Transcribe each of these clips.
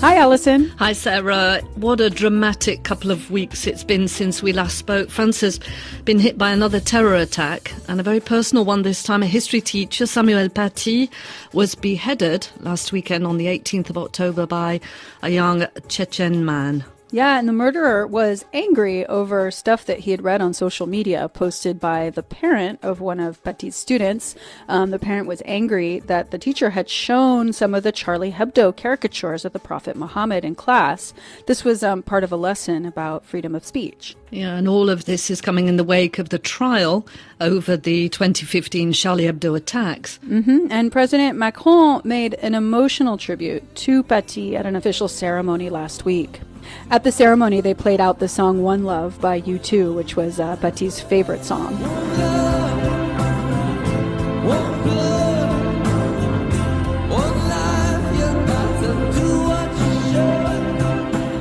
Hi, Alison. Hi, Sarah. What a dramatic couple of weeks it's been since we last spoke. France has been hit by another terror attack, and a very personal one this time. A history teacher, Samuel Paty, was beheaded last weekend on the 18th of October by a young Chechen man. Yeah, and the murderer was angry over stuff that he had read on social media posted by the parent of one of Paty's students. Um, the parent was angry that the teacher had shown some of the Charlie Hebdo caricatures of the Prophet Muhammad in class. This was um, part of a lesson about freedom of speech. Yeah, and all of this is coming in the wake of the trial over the 2015 Charlie Hebdo attacks. Mm-hmm. And President Macron made an emotional tribute to Paty at an official ceremony last week. At the ceremony, they played out the song One Love by U2, which was uh, favorite song.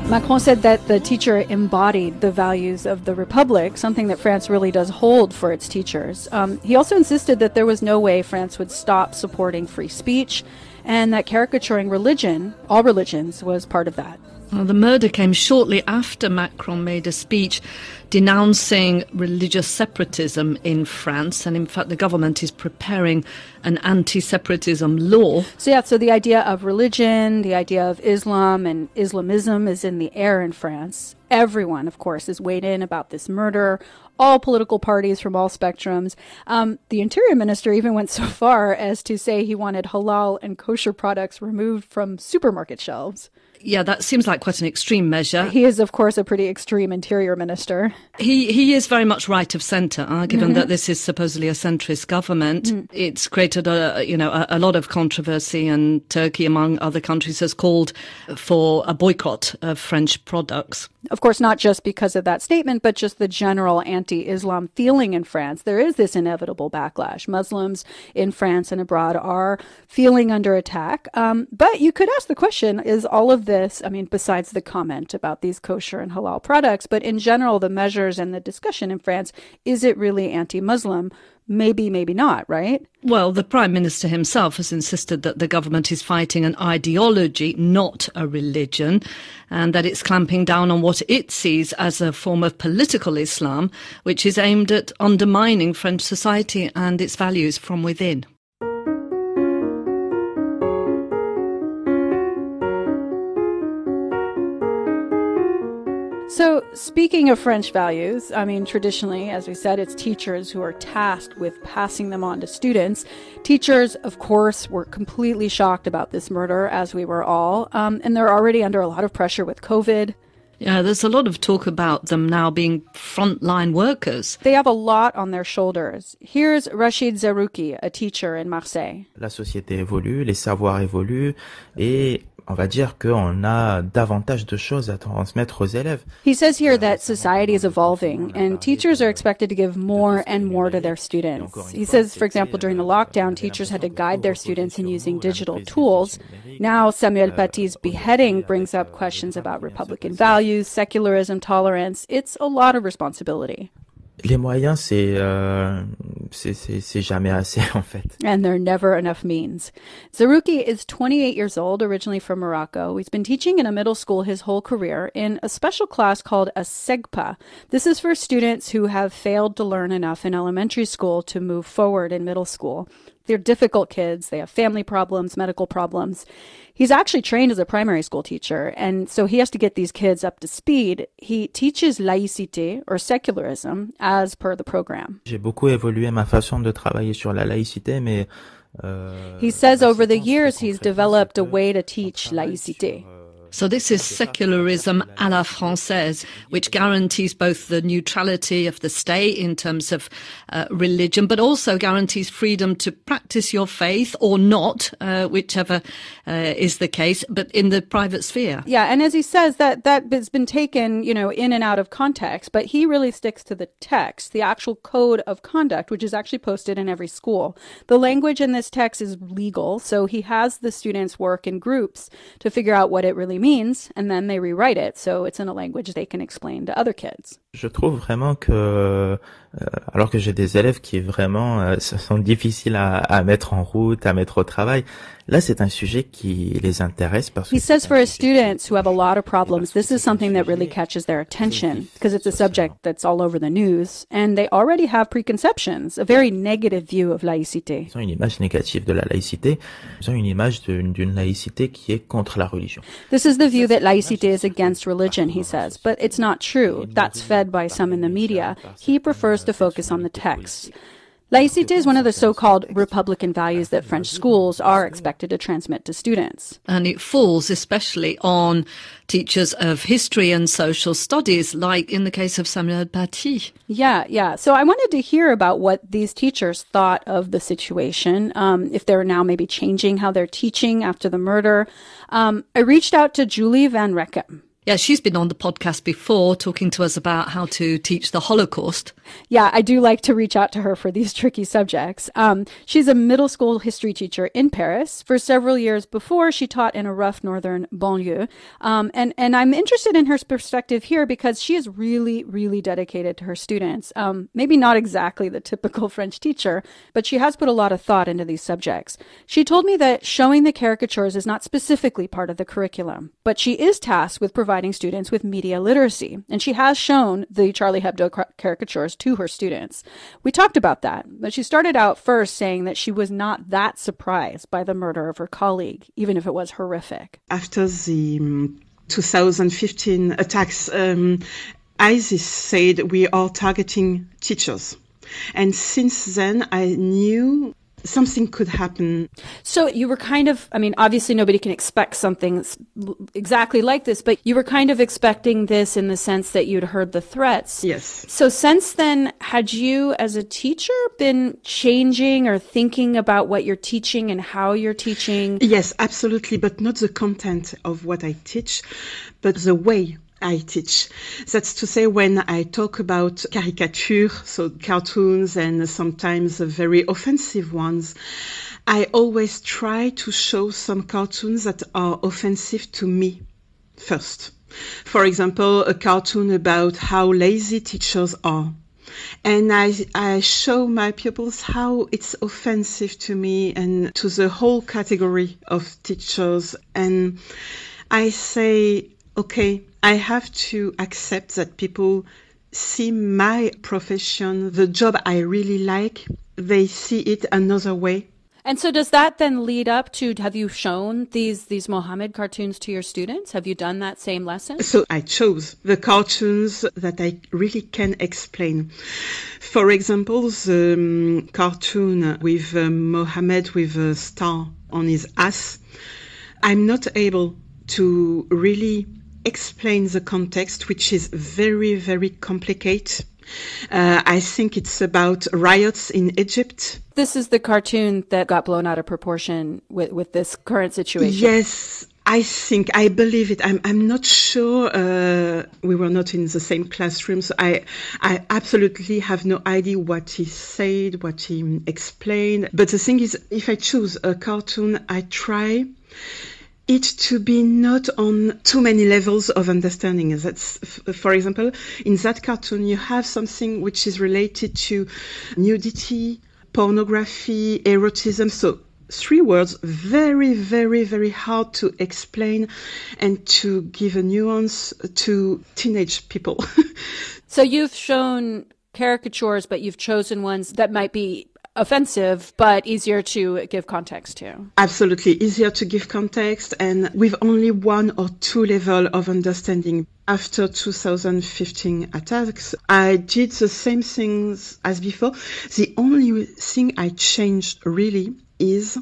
Macron said that the teacher embodied the values of the Republic, something that France really does hold for its teachers. Um, he also insisted that there was no way France would stop supporting free speech and that caricaturing religion, all religions, was part of that. Well, the murder came shortly after Macron made a speech denouncing religious separatism in France. And in fact, the government is preparing an anti separatism law. So, yeah, so the idea of religion, the idea of Islam and Islamism is in the air in France. Everyone, of course, is weighed in about this murder. All political parties from all spectrums. Um, the interior minister even went so far as to say he wanted halal and kosher products removed from supermarket shelves. Yeah, that seems like quite an extreme measure. He is, of course, a pretty extreme interior minister. He he is very much right of centre, uh, given mm-hmm. that this is supposedly a centrist government. Mm. It's created a you know a, a, lot of controversy, and Turkey, among other countries, has called for a boycott of French products. Of course, not just because of that statement, but just the general anti-Islam feeling in France. There is this inevitable backlash. Muslims in France and abroad are feeling under attack. Um, but you could ask the question: Is all of this, I mean, besides the comment about these kosher and halal products, but in general, the measures and the discussion in France, is it really anti Muslim? Maybe, maybe not, right? Well, the Prime Minister himself has insisted that the government is fighting an ideology, not a religion, and that it's clamping down on what it sees as a form of political Islam, which is aimed at undermining French society and its values from within. So, speaking of French values, I mean, traditionally, as we said, it's teachers who are tasked with passing them on to students. Teachers, of course, were completely shocked about this murder, as we were all, um, and they're already under a lot of pressure with COVID. Yeah, there's a lot of talk about them now being frontline workers. They have a lot on their shoulders. Here's Rachid Zerrouki, a teacher in Marseille. La société évolue, les savoirs évoluent, et on va dire qu'on a davantage de choses à transmettre aux élèves. He says here that society is evolving and teachers are expected to give more and more to their students. He says, for example, during the lockdown, teachers had to guide their students in using digital tools. Now, Samuel Paty's beheading brings up questions about Republican values, secularism, tolerance. It's a lot of responsibility. Les moyens, c'est euh, c'est jamais assez en fait. And there are never enough means. Zerrouki is 28 years old, originally from Morocco. He's been teaching in a middle school his whole career in a special class called a SEGPA. This is for students who have failed to learn enough in elementary school to move forward in middle school. They're difficult kids. They have family problems, medical problems. He's actually trained as a primary school teacher, and so he has to get these kids up to speed. He teaches laïcité or secularism as per the program. J'ai beaucoup évolué ma façon de travailler sur la laïcité, mais uh, he says over the years he's developed a way to teach laïcité. So this is secularism à la française, which guarantees both the neutrality of the state in terms of uh, religion, but also guarantees freedom to practice your faith or not, uh, whichever uh, is the case, but in the private sphere. Yeah, and as he says, that that has been taken, you know, in and out of context, but he really sticks to the text, the actual code of conduct, which is actually posted in every school. The language in this text is legal, so he has the students work in groups to figure out what it really means, and then they rewrite it so it's in a language they can explain to other kids. Je trouve vraiment que, euh, alors que j'ai des élèves qui vraiment euh, sont difficiles à, à, mettre en route, à mettre au travail, là c'est un sujet qui les intéresse parce que. He says for his students who have a lot of problems, this is something that really catches their attention because it's a subject that's all over the news and they already have preconceptions, a very negative view of laïcité. Ils ont une image négative de la laïcité, ils ont une image d'une laïcité qui est contre la religion. This is the view that laïcité is against religion, he says, but it's not true. That's fed by some in the media, he prefers to focus on the text. Laïcité is one of the so-called Republican values that French schools are expected to transmit to students. And it falls especially on teachers of history and social studies, like in the case of Samuel Paty. Yeah, yeah. So I wanted to hear about what these teachers thought of the situation, um, if they're now maybe changing how they're teaching after the murder. Um, I reached out to Julie Van Rechem. Yeah, she's been on the podcast before talking to us about how to teach the Holocaust. Yeah, I do like to reach out to her for these tricky subjects. Um, she's a middle school history teacher in Paris. For several years before, she taught in a rough northern banlieue. Um, and, and I'm interested in her perspective here because she is really, really dedicated to her students. Um, maybe not exactly the typical French teacher, but she has put a lot of thought into these subjects. She told me that showing the caricatures is not specifically part of the curriculum, but she is tasked with providing providing students with media literacy. And she has shown the Charlie Hebdo caricatures to her students. We talked about that, but she started out first saying that she was not that surprised by the murder of her colleague, even if it was horrific. After the um, 2015 attacks, um, ISIS said we are targeting teachers. And since then, I knew something could happen. So you were kind of, I mean, obviously nobody can expect something exactly like this, but you were kind of expecting this in the sense that you'd heard the threats. Yes. So since then, had you as a teacher been changing or thinking about what you're teaching and how you're teaching? Yes, absolutely, but not the content of what I teach, but the way I teach. That's to say, when I talk about caricature, so cartoons and sometimes very offensive ones, I always try to show some cartoons that are offensive to me first. For example, a cartoon about how lazy teachers are. And I, I show my pupils how it's offensive to me and to the whole category of teachers. And I say, okay, I have to accept that people see my profession, the job I really like, they see it another way. And so does that then lead up to have you shown these these Mohammed cartoons to your students? Have you done that same lesson? So I chose the cartoons that I really can explain. For example, the um, cartoon with um, Mohammed with a star on his ass. I'm not able to really explain the context, which is very, very complicated. Uh, I think it's about riots in Egypt. This is the cartoon that got blown out of proportion with, with this current situation. Yes, I think I believe it. I'm I'm not sure. Uh, we were not in the same classroom, so I I absolutely have no idea what he said, what he explained. But the thing is, if I choose a cartoon, I try it to be not on too many levels of understanding. That's, for example, in that cartoon, you have something which is related to nudity, pornography, erotism. So three words, very, very, very hard to explain and to give a nuance to teenage people. so you've shown caricatures, but you've chosen ones that might be offensive, but easier to give context to. Absolutely, easier to give context and with only one or two level of understanding. After 2015 attacks, I did the same things as before. The only thing I changed really is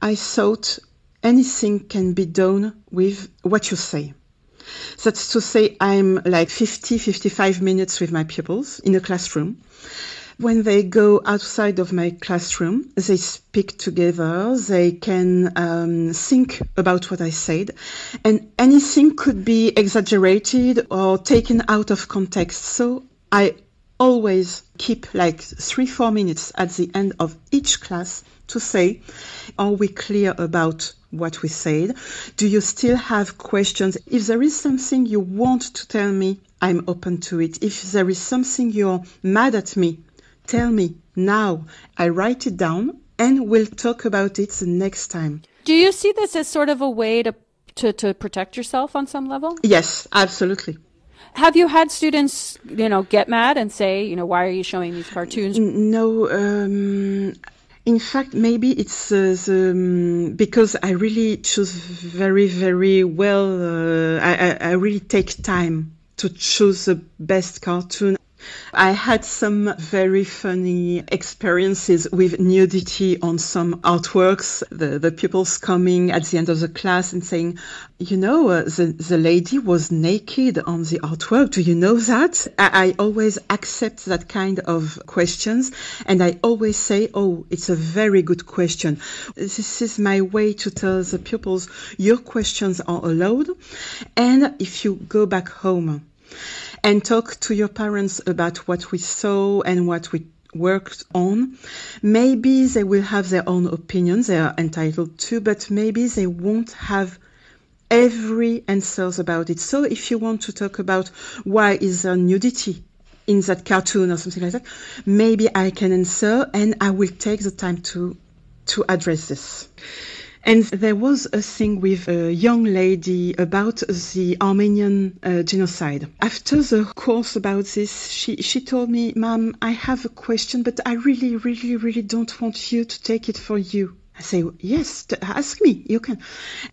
I thought anything can be done with what you say. That's to say, I'm like 50, 55 minutes with my pupils in a classroom. When they go outside of my classroom, they speak together, they can um, think about what I said, and anything could be exaggerated or taken out of context. So I always keep like three, four minutes at the end of each class to say, are we clear about what we said? Do you still have questions? If there is something you want to tell me I'm open to it. If there is something you're mad at me, tell me now. I write it down and we'll talk about it next time. Do you see this as sort of a way to to, to protect yourself on some level? Yes, absolutely. Have you had students, you know, get mad and say, you know, why are you showing these cartoons? No, um, in fact, maybe it's uh, the, um, because I really choose very, very well. Uh, I, I, really take time to choose the best cartoon. I had some very funny experiences with nudity on some artworks. The, the pupils coming at the end of the class and saying, you know, uh, the, the lady was naked on the artwork. Do you know that? I, I always accept that kind of questions. And I always say, oh, it's a very good question. This is my way to tell the pupils, your questions are allowed. And if you go back home, and talk to your parents about what we saw and what we worked on. Maybe they will have their own opinions, they are entitled to, but maybe they won't have every answers about it. So if you want to talk about why is there nudity in that cartoon or something like that, maybe I can answer and I will take the time to to address this. And there was a thing with a young lady about the Armenian uh, genocide. After the course about this, she, she told me, Mom, I have a question, but I really, really, really don't want you to take it for you. I say, yes, ask me, you can.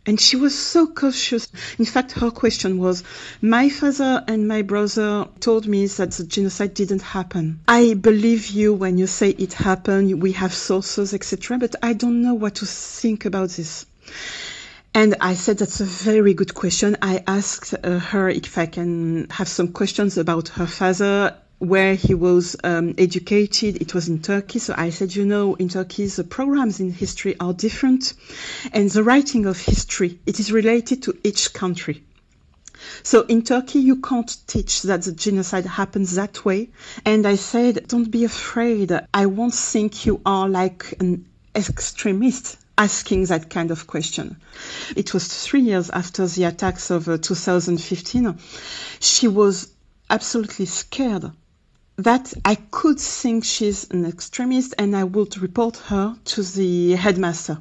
And she was so cautious. In fact, her question was, my father and my brother told me that the genocide didn't happen. I believe you when you say it happened, we have sources, etc., but I don't know what to think about this. And I said, that's a very good question. I asked uh, her if I can have some questions about her father where he was um, educated. It was in Turkey. So I said, you know, in Turkey, the programs in history are different. And the writing of history, it is related to each country. So in Turkey, you can't teach that the genocide happens that way. And I said, don't be afraid. I won't think you are like an extremist asking that kind of question. It was three years after the attacks of uh, 2015. She was absolutely scared that I could think she's an extremist and I would report her to the headmaster.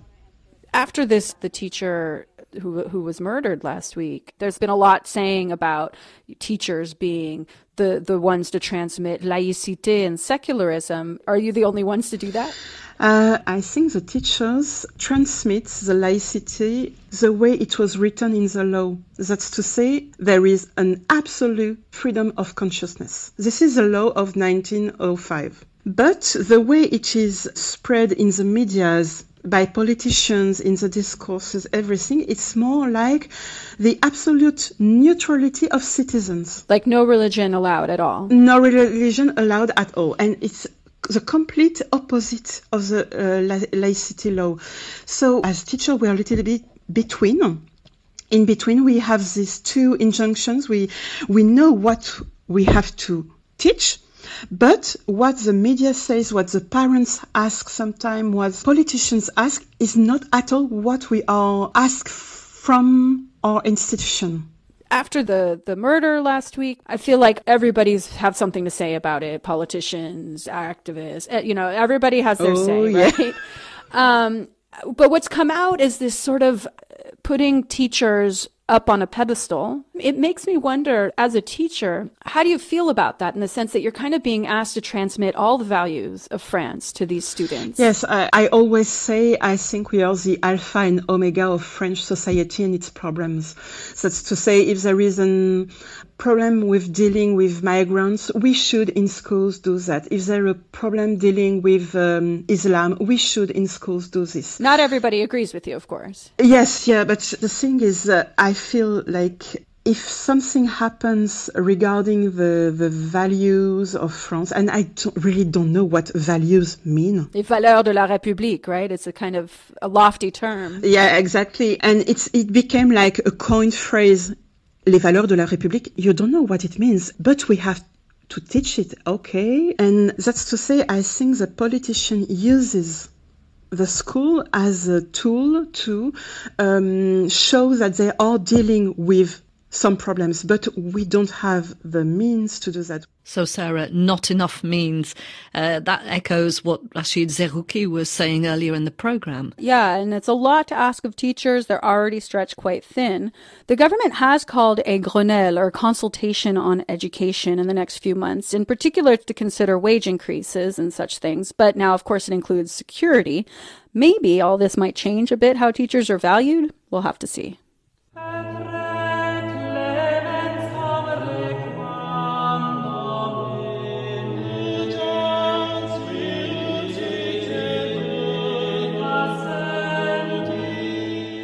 After this, the teacher who who was murdered last week. There's been a lot saying about teachers being the the ones to transmit laïcité and secularism. Are you the only ones to do that? Uh, I think the teachers transmit the laicity the way it was written in the law. That's to say, there is an absolute freedom of consciousness. This is the law of 1905. But the way it is spread in the medias by politicians in the discourses, everything, it's more like the absolute neutrality of citizens. Like no religion allowed at all. No religion allowed at all. And it's the complete opposite of the uh, laicity law. So as teacher, we're a little bit between. In between, we have these two injunctions. We, we know what we have to teach, but what the media says, what the parents ask sometimes, what politicians ask is not at all what we are asked from our institution after the the murder last week, I feel like everybody's have something to say about it. Politicians, activists, eh, you know, everybody has their oh, say, yeah. right? um, but what's come out is this sort of putting teachers up on a pedestal. It makes me wonder, as a teacher, how do you feel about that in the sense that you're kind of being asked to transmit all the values of France to these students? Yes, I, I always say I think we are the alpha and omega of French society and its problems. That's to say, if there is an problem with dealing with migrants, we should in schools do that. If there is a problem dealing with um, Islam, we should in schools do this. Not everybody agrees with you, of course. Yes, yeah, but the thing is, uh, I feel like if something happens regarding the, the values of France, and I don't, really don't know what values mean. Les valeurs de la République, right? It's a kind of a lofty term. Yeah, exactly. And it's, it became like a coined phrase les valeurs de la République, you don't know what it means, but we have to teach it, okay? And that's to say, I think the politician uses the school as a tool to um, show that they are dealing with some problems, but we don't have the means to do that. So, Sarah, not enough means. Uh, that echoes what Rachid Zerrouki was saying earlier in the program. Yeah, and it's a lot to ask of teachers. They're already stretched quite thin. The government has called a Grenelle or consultation on education in the next few months, in particular to consider wage increases and such things. But now, of course, it includes security. Maybe all this might change a bit how teachers are valued. We'll have to see.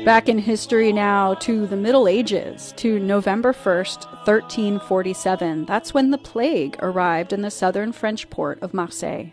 Back in history now to the Middle Ages, to November 1st, 1347. That's when the plague arrived in the southern French port of Marseille.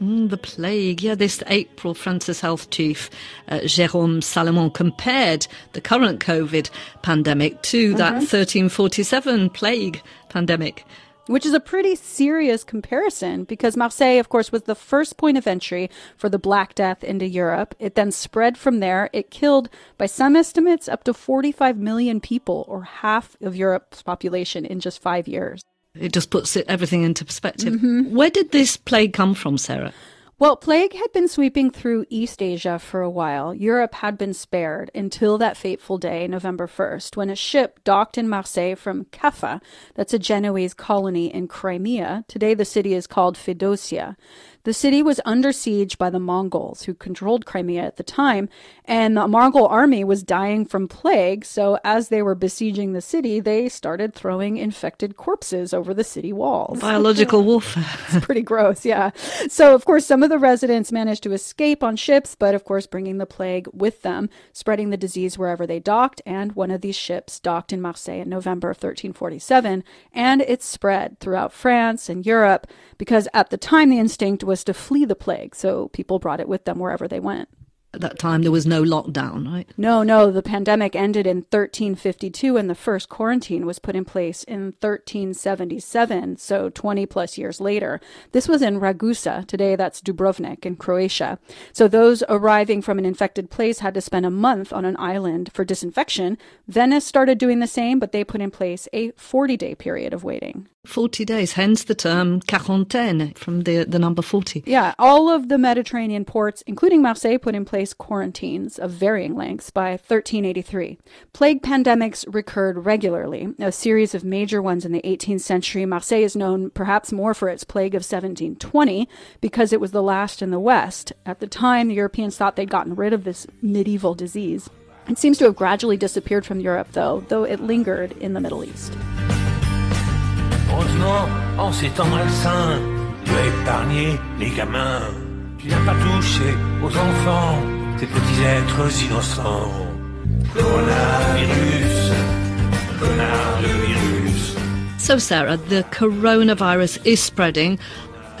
Mm, the plague, yeah, this April, France's health chief, uh, Jérôme Salomon, compared the current COVID pandemic to mm-hmm. that 1347 plague pandemic which is a pretty serious comparison because Marseille, of course, was the first point of entry for the Black Death into Europe. It then spread from there. It killed, by some estimates, up to 45 million people, or half of Europe's population, in just five years. It just puts it, everything into perspective. Mm-hmm. Where did this plague come from, Sarah? Well, plague had been sweeping through East Asia for a while. Europe had been spared until that fateful day, November 1st, when a ship docked in Marseille from Kaffa, that's a Genoese colony in Crimea. Today, the city is called Feodosia. The city was under siege by the Mongols, who controlled Crimea at the time, and the Mongol army was dying from plague. So, as they were besieging the city, they started throwing infected corpses over the city walls. Biological warfare. it's pretty gross, yeah. So, of course, some of the residents managed to escape on ships, but of course, bringing the plague with them, spreading the disease wherever they docked. And one of these ships docked in Marseille in November of 1347, and it spread throughout France and Europe because at the time the instinct was was to flee the plague, so people brought it with them wherever they went. At that time, there was no lockdown, right? No, no. The pandemic ended in 1352, and the first quarantine was put in place in 1377, so 20 plus years later. This was in Ragusa. Today, that's Dubrovnik in Croatia. So those arriving from an infected place had to spend a month on an island for disinfection. Venice started doing the same, but they put in place a 40 day period of waiting. 40 days, hence the term quarantaine from the, the number 40. Yeah, all of the Mediterranean ports, including Marseille, put in place quarantines of varying lengths by 1383. Plague pandemics recurred regularly, a series of major ones in the 18th century. Marseille is known perhaps more for its plague of 1720 because it was the last in the West. At the time, the Europeans thought they'd gotten rid of this medieval disease. It seems to have gradually disappeared from Europe, though, though it lingered in the Middle East. Heureusement, en ces temps malsains, épargné les gamins. Tu pas touché aux enfants, ces petits êtres innocents. Coronavirus, coronavirus. So, Sarah, the coronavirus is spreading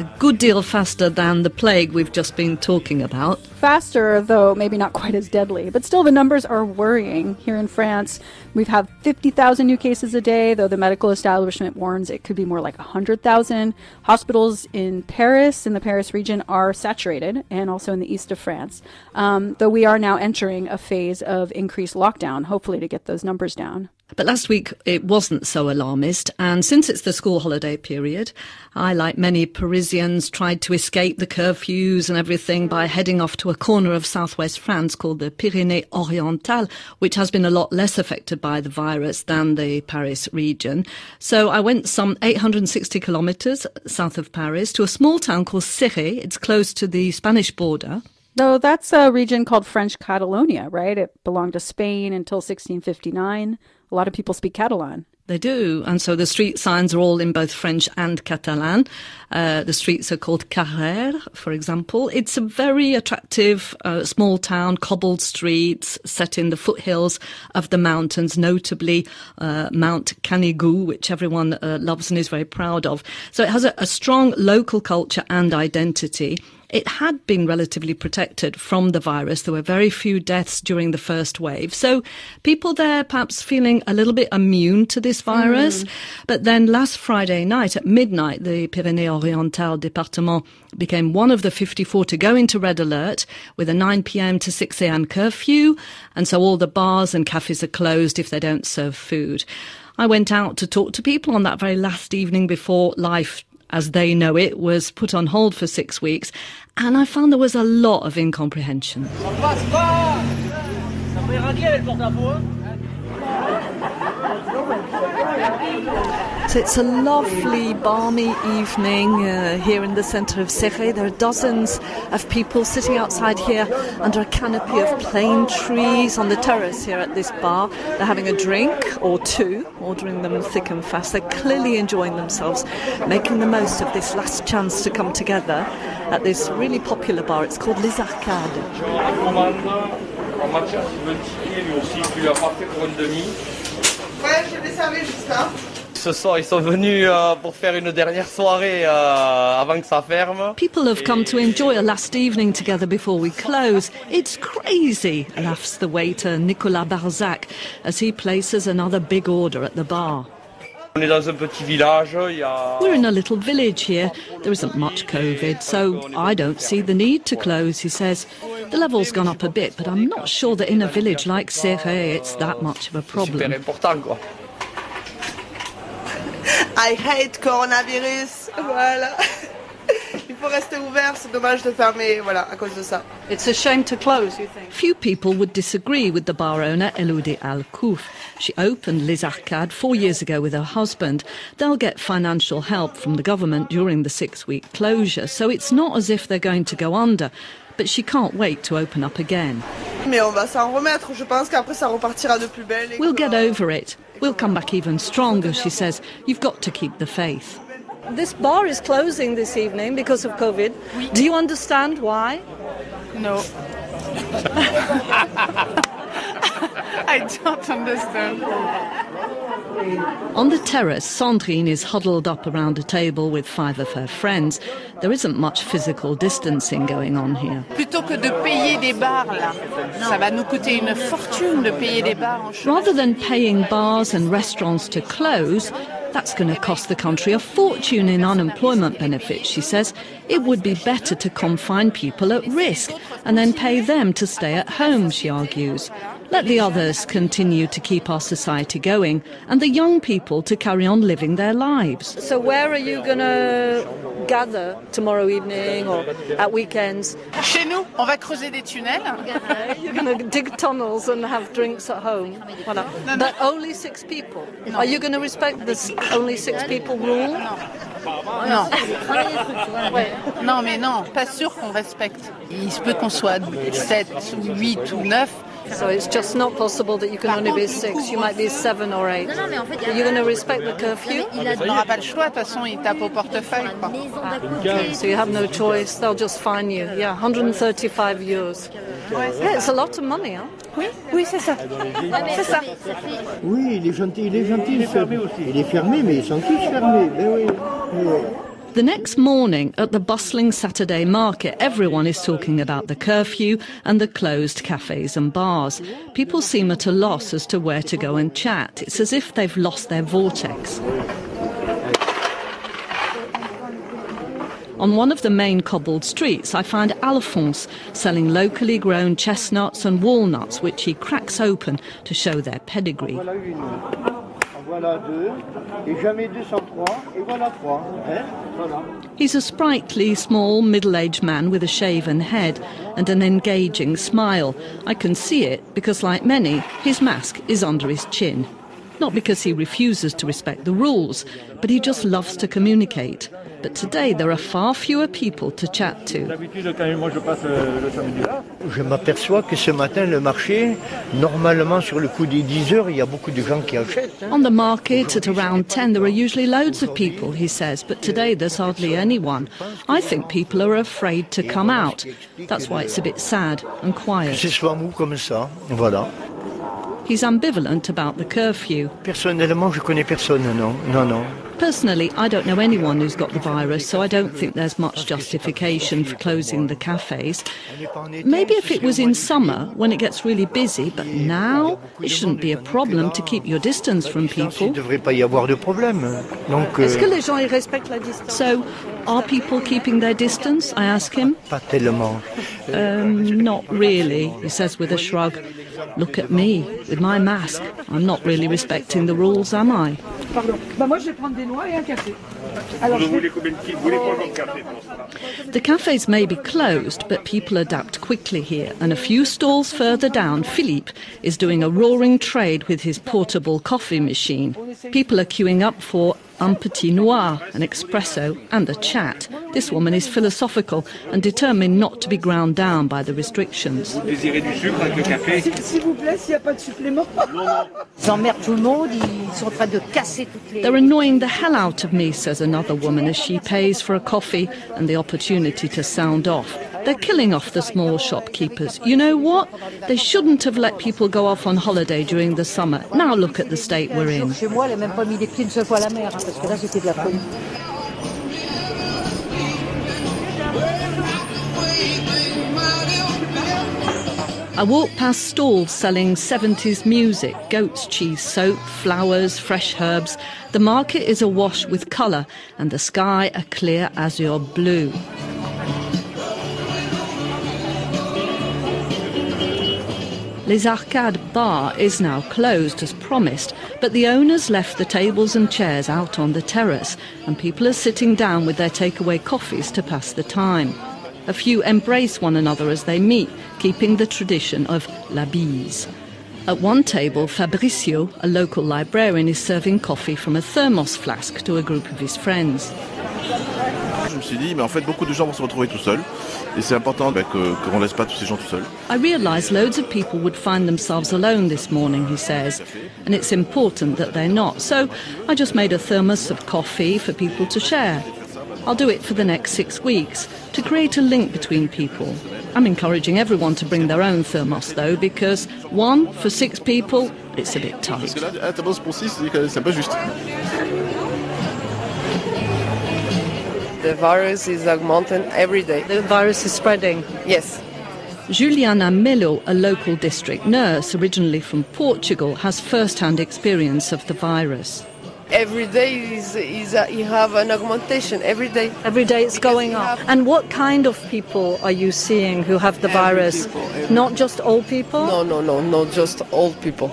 a good deal faster than the plague we've just been talking about. Faster, though maybe not quite as deadly. But still, the numbers are worrying. Here in France, we've had 50,000 new cases a day, though the medical establishment warns it could be more like 100,000. Hospitals in Paris, in the Paris region, are saturated, and also in the east of France. Um, though we are now entering a phase of increased lockdown, hopefully to get those numbers down. But last week it wasn't so alarmist, and since it's the school holiday period, I, like many Parisians, tried to escape the curfews and everything by heading off to a corner of southwest France called the Pyrénées Orientales, which has been a lot less affected by the virus than the Paris region. So I went some 860 kilometres south of Paris to a small town called Céret. It's close to the Spanish border. No, that's a region called French Catalonia, right? It belonged to Spain until 1659 a lot of people speak Catalan. They do. And so the street signs are all in both French and Catalan. Uh, the streets are called Carrère, for example. It's a very attractive uh, small town, cobbled streets set in the foothills of the mountains, notably uh, Mount Canigou, which everyone uh, loves and is very proud of. So it has a, a strong local culture and identity. It had been relatively protected from the virus. There were very few deaths during the first wave. So people there perhaps feeling a little bit immune to this virus. Mm. But then last Friday night at midnight, the Pyrénées-Orientales département became one of the 54 to go into red alert with a 9 p.m. to 6 a.m. curfew. And so all the bars and cafes are closed if they don't serve food. I went out to talk to people on that very last evening before life as they know it, was put on hold for six weeks, and I found there was a lot of incomprehension. So it's a lovely, balmy evening uh, here in the centre of Céret. There are dozens of people sitting outside here under a canopy of plane trees on the terrace here at this bar. They're having a drink or two, ordering them thick and fast. They're clearly enjoying themselves, making the most of this last chance to come together at this really popular bar. It's called Les Arcades. Ouais, je vais servir juste là. Ce soir, ils sont venus euh, pour faire une dernière soirée euh, avant que ça ferme. People have come to enjoy a last evening together before we close. It's crazy, laughs the waiter Nicolas Barzac as he places another big order at the bar. On est dans un petit village. We're in a little village here. There isn't much COVID, so I don't see the need to close, he says. The level's gone up a bit, but I'm not sure that in a village like Céret it's that much of a problem. I hate coronavirus. Voilà. Il faut rester ouvert, c'est dommage de fermer, voilà, à cause de ça. It's a shame to close, you think? Few people would disagree with the bar owner, Elodie Al Kouf. She opened Les Arcades four years ago with her husband. They'll get financial help from the government during the six-week closure, so it's not as if they're going to go under but she can't wait to open up again. We'll get over it. We'll come back even stronger, she says. You've got to keep the faith. This bar is closing this evening because of COVID. Do you understand why? No. I don't understand. On the terrace, Sandrine is huddled up around a table with five of her friends. There isn't much physical distancing going on here. Rather than paying bars and restaurants to close, that's going to cost the country a fortune in unemployment benefits, she says. It would be better to confine people at risk and then pay them to stay at home, she argues. Let the others continue to keep our society going and the young people to carry on living their lives. So, where are you going to gather tomorrow evening or at weekends? Chez nous, on va creuser des tunnels. You're going to dig tunnels and have drinks at home. Voilà. But only six people. Are you going to respect this only six people rule? Non. Non, mais non, pas sûr qu'on respecte. Il se peut qu'on soit 7 ou 8 ou 9. So it's just not possible that you can only be six. You might be seven or eight. Are you going to respect the curfew? Il n'aura pas le choix. De toute façon, il tape au portefeuille. So you have no choice. They'll just fine you. Yeah, 135 euros. Yeah, it's a lot of money, huh? Oui, oui, c'est ça. C'est ça. Oui, il est gentil, il est gentil. Il est fermé aussi. Il est fermé, mais ils sont tous fermés. Mais oui. oui. The next morning at the bustling Saturday market, everyone is talking about the curfew and the closed cafes and bars. People seem at a loss as to where to go and chat. It's as if they've lost their vortex. On one of the main cobbled streets, I find Alphonse selling locally grown chestnuts and walnuts, which he cracks open to show their pedigree. Voilà deux, et jamais deux sans trois, et voilà trois. Eh? Voilà. He's a sprightly, small, middle-aged man with a shaven head and an engaging smile. I can see it because, like many, his mask is under his chin. Not because he refuses to respect the rules, but he just loves to communicate. But today there are far fewer people to chat to. Je m'aperçois que ce matin, le marché, normalement sur le coup des 10 heures, il y a beaucoup de gens qui achètent. On the market at around 10, there are usually loads of people, he says, but today there's hardly anyone. I think people are afraid to come out. That's why it's a bit sad and quiet. Que ce soit mou comme ça, voilà. He's ambivalent about the curfew. Personnellement, je connais personne, non, non, non. Personally, I don't know anyone who's got the virus, so I don't think there's much justification for closing the cafes. Maybe if it was in summer, when it gets really busy, but now it shouldn't be a problem to keep your distance from people. So, are people keeping their distance? I ask him. Um, not really, he says with a shrug. Look at me, with my mask. I'm not really respecting the rules, am I? The cafes may be closed, but people adapt quickly here, and a few stalls further down, Philippe is doing a roaring trade with his portable coffee machine. People are queuing up for un petit noir, an espresso, and a chat. This woman is philosophical and determined not to be ground down by the restrictions. They're annoying the hell out of me, says another woman as she pays for a coffee and the opportunity to sound off. They're killing off the small shopkeepers. You know what? They shouldn't have let people go off on holiday during the summer. Now look at the state we're in. I walk past stalls selling 70s music, goat's cheese soap, flowers, fresh herbs. The market is awash with colour and the sky a clear azure blue. Les Arcades bar is now closed as promised, but the owners left the tables and chairs out on the terrace, and people are sitting down with their takeaway coffees to pass the time. A few embrace one another as they meet, keeping the tradition of la bise. At one table, Fabricio, a local librarian, is serving coffee from a thermos flask to a group of his friends. Je me suis dit, mais en fait, beaucoup de gens vont se retrouver tout seuls. Et c'est important bah, qu'on ne laisse pas tous ces gens tout seuls. I realised loads of people would find themselves alone this morning, he says, and it's important that they're not. So I just made a thermos of coffee for people to share. I'll do it for the next six weeks to create a link between people. I'm encouraging everyone to bring their own thermos though, because one for six people, it's a bit tight. Parce que là, un thermos pour six, c'est un peu juste. The virus is augmenting every day. The virus is spreading. Yes. Juliana Melo, a local district nurse originally from Portugal, has first-hand experience of the virus. Every day is, is a, you have an augmentation. Every day. Every day it's going up. And what kind of people are you seeing who have the Every virus? people, Not just old people? No, no, no, not just old people.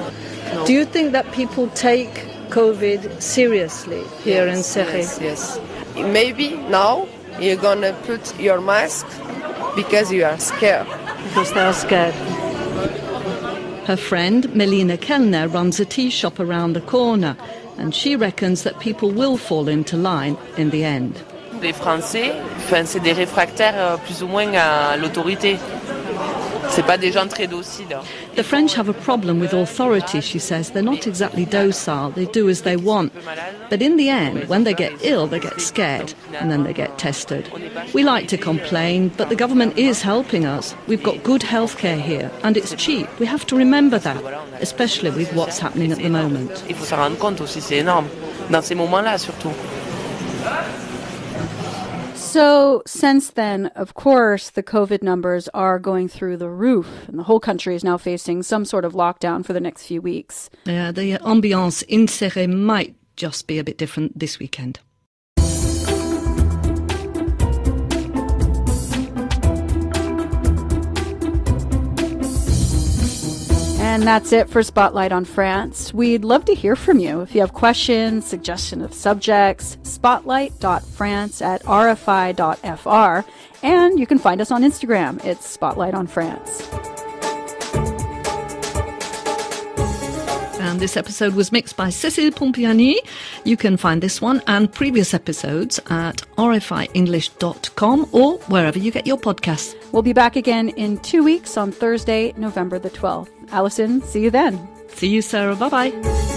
Do you think that people take COVID seriously here in yes, Céret? yes, yes. Maybe now you're gonna put your mask because you are scared. Because they are scared. Her friend, Melina Kellner, runs a tea shop around the corner, and she reckons that people will fall into line in the end. Les Français, enfin, c'est des réfractaires euh, plus ou moins à l'autorité. C'est pas des gens très dociles. The French have a problem with authority, she says. They're not exactly docile, they do as they want. But in the end, when they get ill, they get scared, and then they get tested. We like to complain, but the government is helping us. We've got good healthcare here, and it's cheap. We have to remember that, especially with what's happening at the moment. Il faut s'en rendre compte aussi, c'est énorme. Dans ces moments-là, surtout. So, since then, of course, the COVID numbers are going through the roof, and the whole country is now facing some sort of lockdown for the next few weeks. Yeah, the ambiance in Céret might just be a bit different this weekend. And that's it for Spotlight on France. We'd love to hear from you. If you have questions, suggestion of subjects, spotlight.france at rfi.fr. And you can find us on Instagram. It's Spotlight on France. And this episode was mixed by Cécile Pompiani. You can find this one and previous episodes at rfienglish.com or wherever you get your podcasts. We'll be back again in two weeks on Thursday, November the 12th. Allison, see you then. See you, Sarah. Bye bye.